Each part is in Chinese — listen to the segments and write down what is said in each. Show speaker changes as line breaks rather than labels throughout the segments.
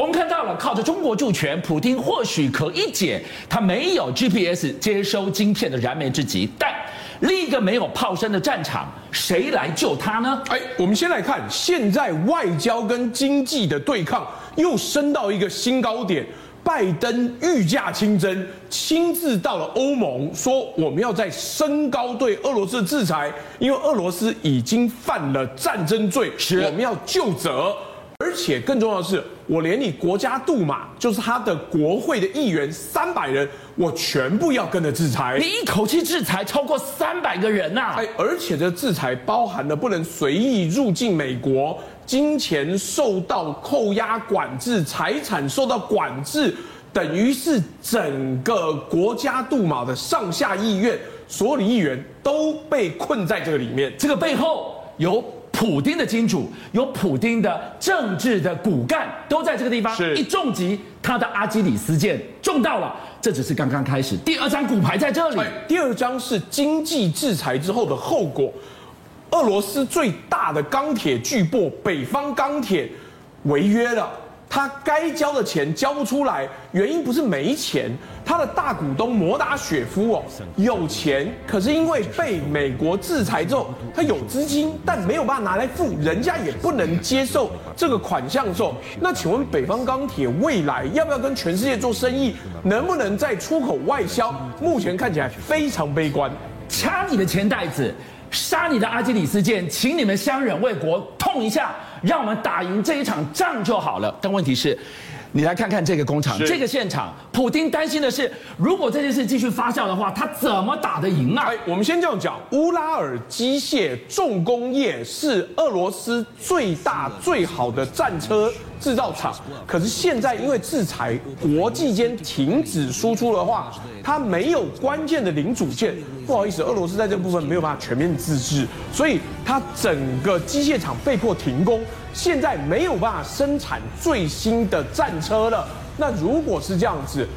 我们看到了，靠着中国助拳，普京或许可以解他没有 GPS 接收晶片的燃眉之急，但另一个没有炮声的战场，谁来救他呢？
哎，我们先来看，现在外交跟经济的对抗又升到一个新高点。拜登御驾亲征，亲自到了欧盟，说我们要在升高对俄罗斯的制裁，因为俄罗斯已经犯了战争罪，我们要就责。而且更重要的是，我连你国家杜马，就是他的国会的议员三百人，我全部要跟着制裁。
你一口气制裁超过三百个人呐！哎，
而且这制裁包含了不能随意入境美国。金钱受到扣押管制，财产受到管制，等于是整个国家杜马的上下议院所有的议员都被困在这个里面。
这个背后有普丁的金主，有普丁的政治的骨干，都在这个地方。是，一重击，他的阿基里斯腱中到了。这只是刚刚开始，第二张骨牌在这里。
第二张是经济制裁之后的后果。俄罗斯最大的钢铁巨擘北方钢铁违约了，他该交的钱交不出来，原因不是没钱，他的大股东摩达雪夫哦有钱，可是因为被美国制裁之后，他有资金，但没有办法拿来付，人家也不能接受这个款项的时候，那请问北方钢铁未来要不要跟全世界做生意，能不能再出口外销？目前看起来非常悲观，
掐你的钱袋子。杀你的阿基里斯腱，请你们相忍为国，痛一下，让我们打赢这一场仗就好了。但问题是，你来看看这个工厂，这个现场，普丁担心的是，如果这件事继续发酵的话，他怎么打得赢啊？
哎，我们先这样讲，乌拉尔机械重工业是俄罗斯最大最好的战车制造厂，可是现在因为制裁，国际间停止输出的话，它没有关键的零组件。不好意思，俄罗斯在这部分没有办法全面自制，所以它整个机械厂被迫停工，现在没有办法生产最新的战车了。那如果是这样子，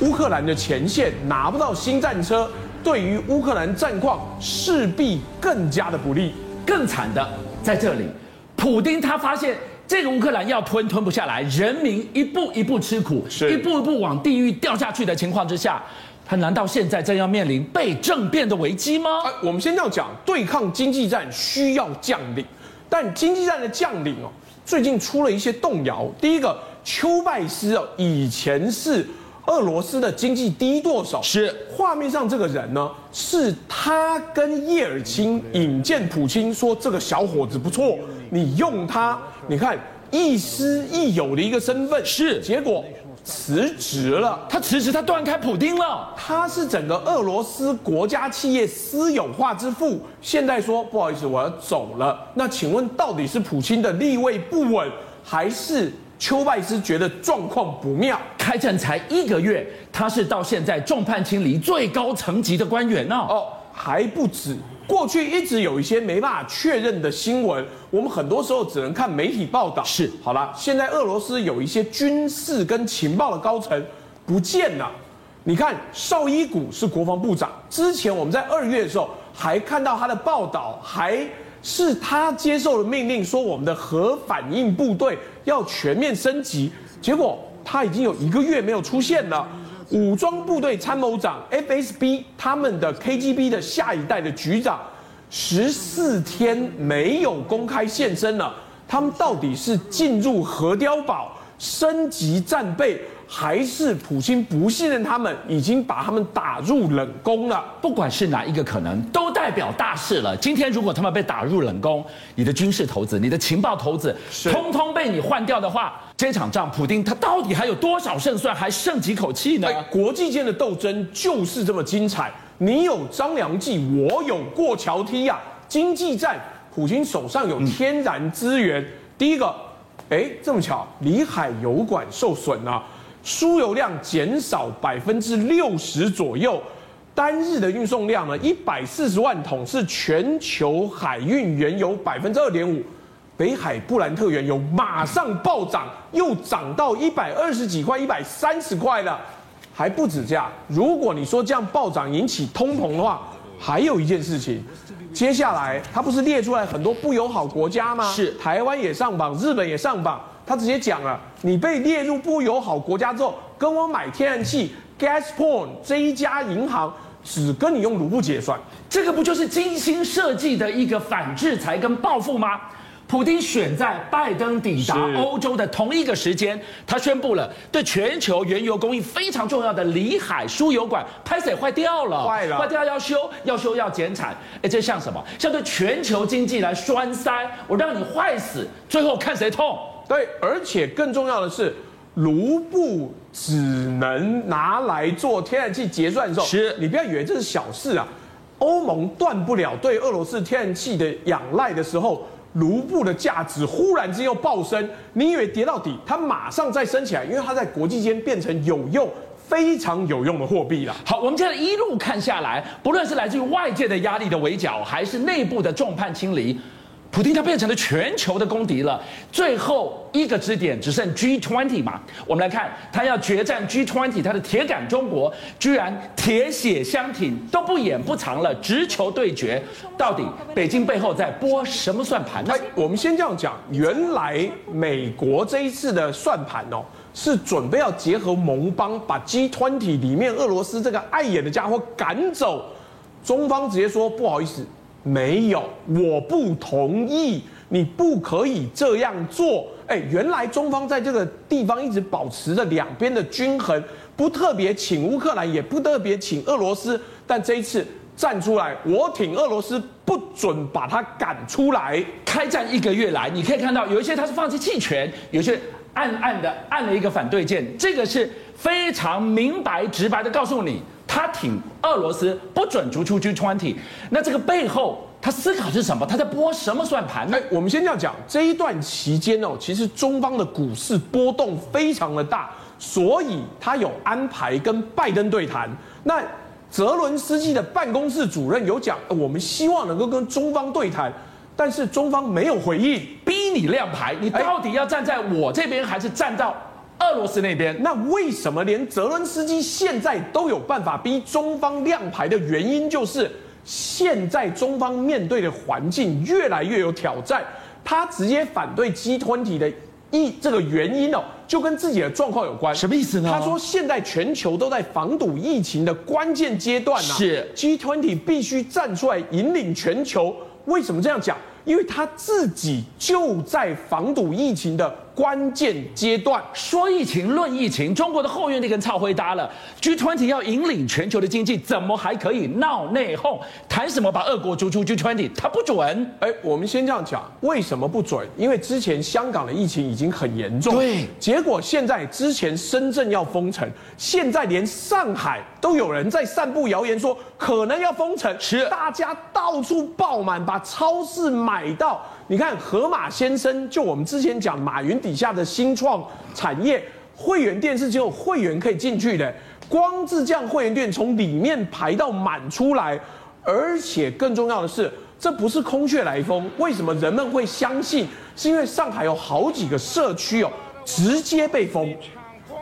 乌克兰的前线拿不到新战车，对于乌克兰战况势必更加的不利。
更惨的在这里，普丁他发现。这个乌克兰要吞吞不下来，人民一步一步吃苦，是。一步一步往地狱掉下去的情况之下，他难道现在正要面临被政变的危机吗？
哎，我们先这样讲，对抗经济战需要将领，但经济战的将领哦，最近出了一些动摇。第一个，丘拜斯哦，以前是俄罗斯的经济第一舵手，
是。
画面上这个人呢，是他跟叶尔钦引荐普京说，这个小伙子不错，你用他。你看，亦师亦友的一个身份
是，
结果辞职了。
他辞职，他断开普丁了。
他是整个俄罗斯国家企业私有化之父，现在说不好意思，我要走了。那请问，到底是普京的立位不稳，还是丘拜斯觉得状况不妙？
开战才一个月，他是到现在众叛亲离最高层级的官员呢？
哦，还不止。过去一直有一些没办法确认的新闻，我们很多时候只能看媒体报道。
是，
好了，现在俄罗斯有一些军事跟情报的高层不见了。你看，绍伊古是国防部长，之前我们在二月的时候还看到他的报道，还是他接受了命令说我们的核反应部队要全面升级，结果他已经有一个月没有出现了。武装部队参谋长 FSB 他们的 KGB 的下一代的局长，十四天没有公开现身了。他们到底是进入核碉堡升级战备，还是普京不信任他们，已经把他们打入冷宫了？
不管是哪一个可能，都代表大事了。今天如果他们被打入冷宫，你的军事头子、你的情报头子，通通被你换掉的话。这场仗，普京他到底还有多少胜算，还剩几口气呢？
国际间的斗争就是这么精彩。你有张良计，我有过桥梯呀。经济战，普京手上有天然资源。嗯、第一个，哎，这么巧，里海油管受损了，输油量减少百分之六十左右，单日的运送量呢，一百四十万桶，是全球海运原油百分之二点五。北海布兰特原油马上暴涨，又涨到一百二十几块、一百三十块了，还不止这样。如果你说这样暴涨引起通膨的话，还有一件事情，接下来它不是列出来很多不友好国家吗？
是，
台湾也上榜，日本也上榜。他直接讲了，你被列入不友好国家之后，跟我买天然气，Gazprom 这一家银行只跟你用卢布结算，
这个不就是精心设计的一个反制裁跟报复吗？普丁选在拜登抵达欧洲的同一个时间，他宣布了对全球原油供应非常重要的里海输油管拍水坏掉了，
坏了，
坏掉要修，要修要减产，哎，这像什么？像对全球经济来栓塞，我让你坏死，最后看谁痛。
对，而且更重要的是，卢布只能拿来做天然气结算的时候，
是
你不要以为这是小事啊，欧盟断不了对俄罗斯天然气的仰赖的时候。卢布的价值忽然之间又暴升，你以为跌到底，它马上再升起来，因为它在国际间变成有用、非常有用的货币了。
好，我们现在一路看下来，不论是来自于外界的压力的围剿，还是内部的众叛亲离。普京他变成了全球的公敌了，最后一个支点只剩 G20 嘛？我们来看，他要决战 G20，他的铁杆中国居然铁血相挺，都不演不藏了，直球对决。到底北京背后在拨什么算盘呢？
我们先这样讲，原来美国这一次的算盘哦，是准备要结合盟邦，把 G20 里面俄罗斯这个碍眼的家伙赶走。中方直接说不好意思。没有，我不同意，你不可以这样做。哎，原来中方在这个地方一直保持着两边的均衡，不特别请乌克兰，也不特别请俄罗斯，但这一次站出来，我挺俄罗斯，不准把他赶出来。
开战一个月来，你可以看到有一些他是放弃弃权，有些暗暗的按了一个反对键，这个是非常明白直白的告诉你。他挺俄罗斯，不准逐出 G20。那这个背后，他思考是什么？他在拨什么算盘呢？
哎，我们先这样讲，这一段期间哦，其实中方的股市波动非常的大，所以他有安排跟拜登对谈。那泽伦斯基的办公室主任有讲，我们希望能够跟中方对谈，但是中方没有回应，
逼你亮牌，你到底要站在我这边，还是站到？俄罗斯那边，
那为什么连泽伦斯基现在都有办法逼中方亮牌的原因，就是现在中方面对的环境越来越有挑战。他直接反对 G20 的一这个原因哦，就跟自己的状况有关。
什么意思呢？
他说现在全球都在防堵疫情的关键阶段呐，
是
G20 必须站出来引领全球。为什么这样讲？因为他自己就在防堵疫情的关键阶段，
说疫情论疫情，中国的后院那根草灰搭了。G20 要引领全球的经济，怎么还可以闹内讧？谈什么把俄国逐出 G20？他不准。
哎，我们先这样讲，为什么不准？因为之前香港的疫情已经很严重，
对。
结果现在之前深圳要封城，现在连上海都有人在散布谣言说可能要封城，
是
大家到处爆满，把超市。买到，你看河马先生，就我们之前讲马云底下的新创产业会员店是只有会员可以进去的，光是这样会员店从里面排到满出来，而且更重要的是，这不是空穴来风。为什么人们会相信？是因为上海有好几个社区哦，直接被封，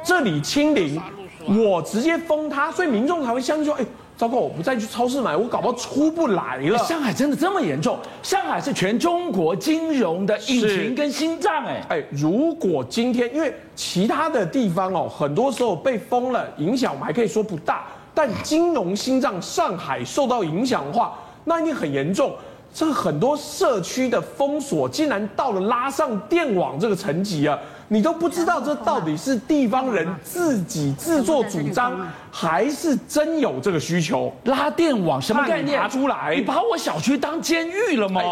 这里清零，我直接封它，所以民众才会相信说，哎。糟糕，我不再去超市买，我搞不好出不来了。
上海真的这么严重？上海是全中国金融的引擎跟心脏哎
哎，如果今天因为其他的地方哦，很多时候被封了，影响我们还可以说不大，但金融心脏上海受到影响的话，那一定很严重。这个很多社区的封锁竟然到了拉上电网这个层级啊！你都不知道这到底是地方人自己自作主张，还是真有这个需求？
拉电网什么概念？
拿出来！
你把我小区当监狱了吗？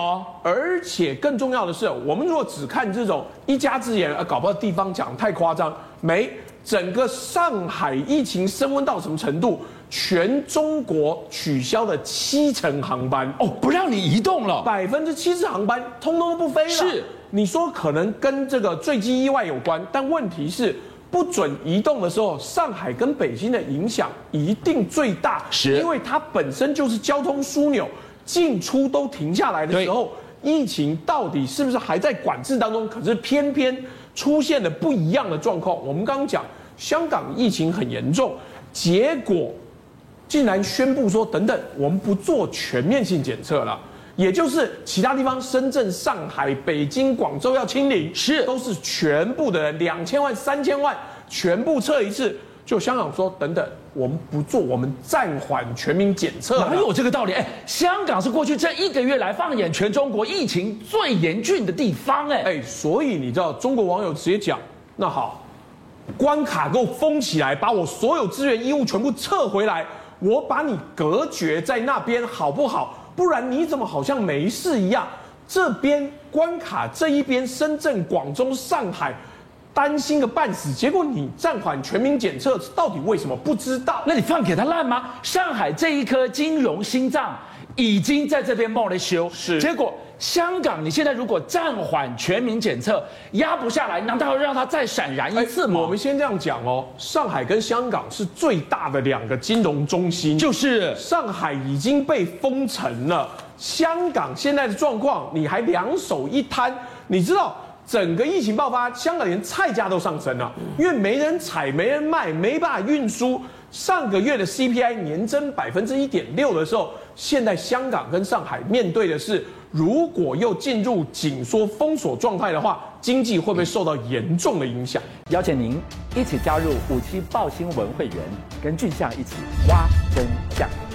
而且更重要的是，我们如果只看这种一家之言，啊，搞不好地方讲太夸张。没，整个上海疫情升温到什么程度？全中国取消了七成航班
哦，不让你移动了，
百分之七十航班通通都不飞了。
是，
你说可能跟这个坠机意外有关，但问题是不准移动的时候，上海跟北京的影响一定最大，
是
因为它本身就是交通枢纽，进出都停下来的时候，疫情到底是不是还在管制当中？可是偏偏出现了不一样的状况。我们刚刚讲香港疫情很严重，结果。竟然宣布说，等等，我们不做全面性检测了，也就是其他地方，深圳、上海、北京、广州要清零，
是
都是全部的人两千万、三千万全部测一次。就香港说等等，我们不做，我们暂缓全民检测。
哪有这个道理？哎，香港是过去这一个月来放眼全中国疫情最严峻的地方。哎
哎，所以你知道中国网友直接讲，那好，关卡给我封起来，把我所有资源、衣物全部撤回来，我把你隔绝在那边，好不好？不然你怎么好像没事一样？这边关卡这一边，深圳、广州、上海。担心个半死，结果你暂缓全民检测，到底为什么？不知道。
那你放给他烂吗？上海这一颗金融心脏已经在这边冒了修，
是。
结果香港，你现在如果暂缓全民检测，压不下来，难道要让它再闪燃一次吗？
我们先这样讲哦，上海跟香港是最大的两个金融中心，
就是
上海已经被封城了，香港现在的状况你还两手一摊，你知道？整个疫情爆发，香港连菜价都上升了，因为没人采、没人卖、没办法运输。上个月的 CPI 年增百分之一点六的时候，现在香港跟上海面对的是，如果又进入紧缩封锁状态的话，经济会不会受到严重的影响？
邀请您一起加入五七报新闻会员，跟俊相一起挖真相。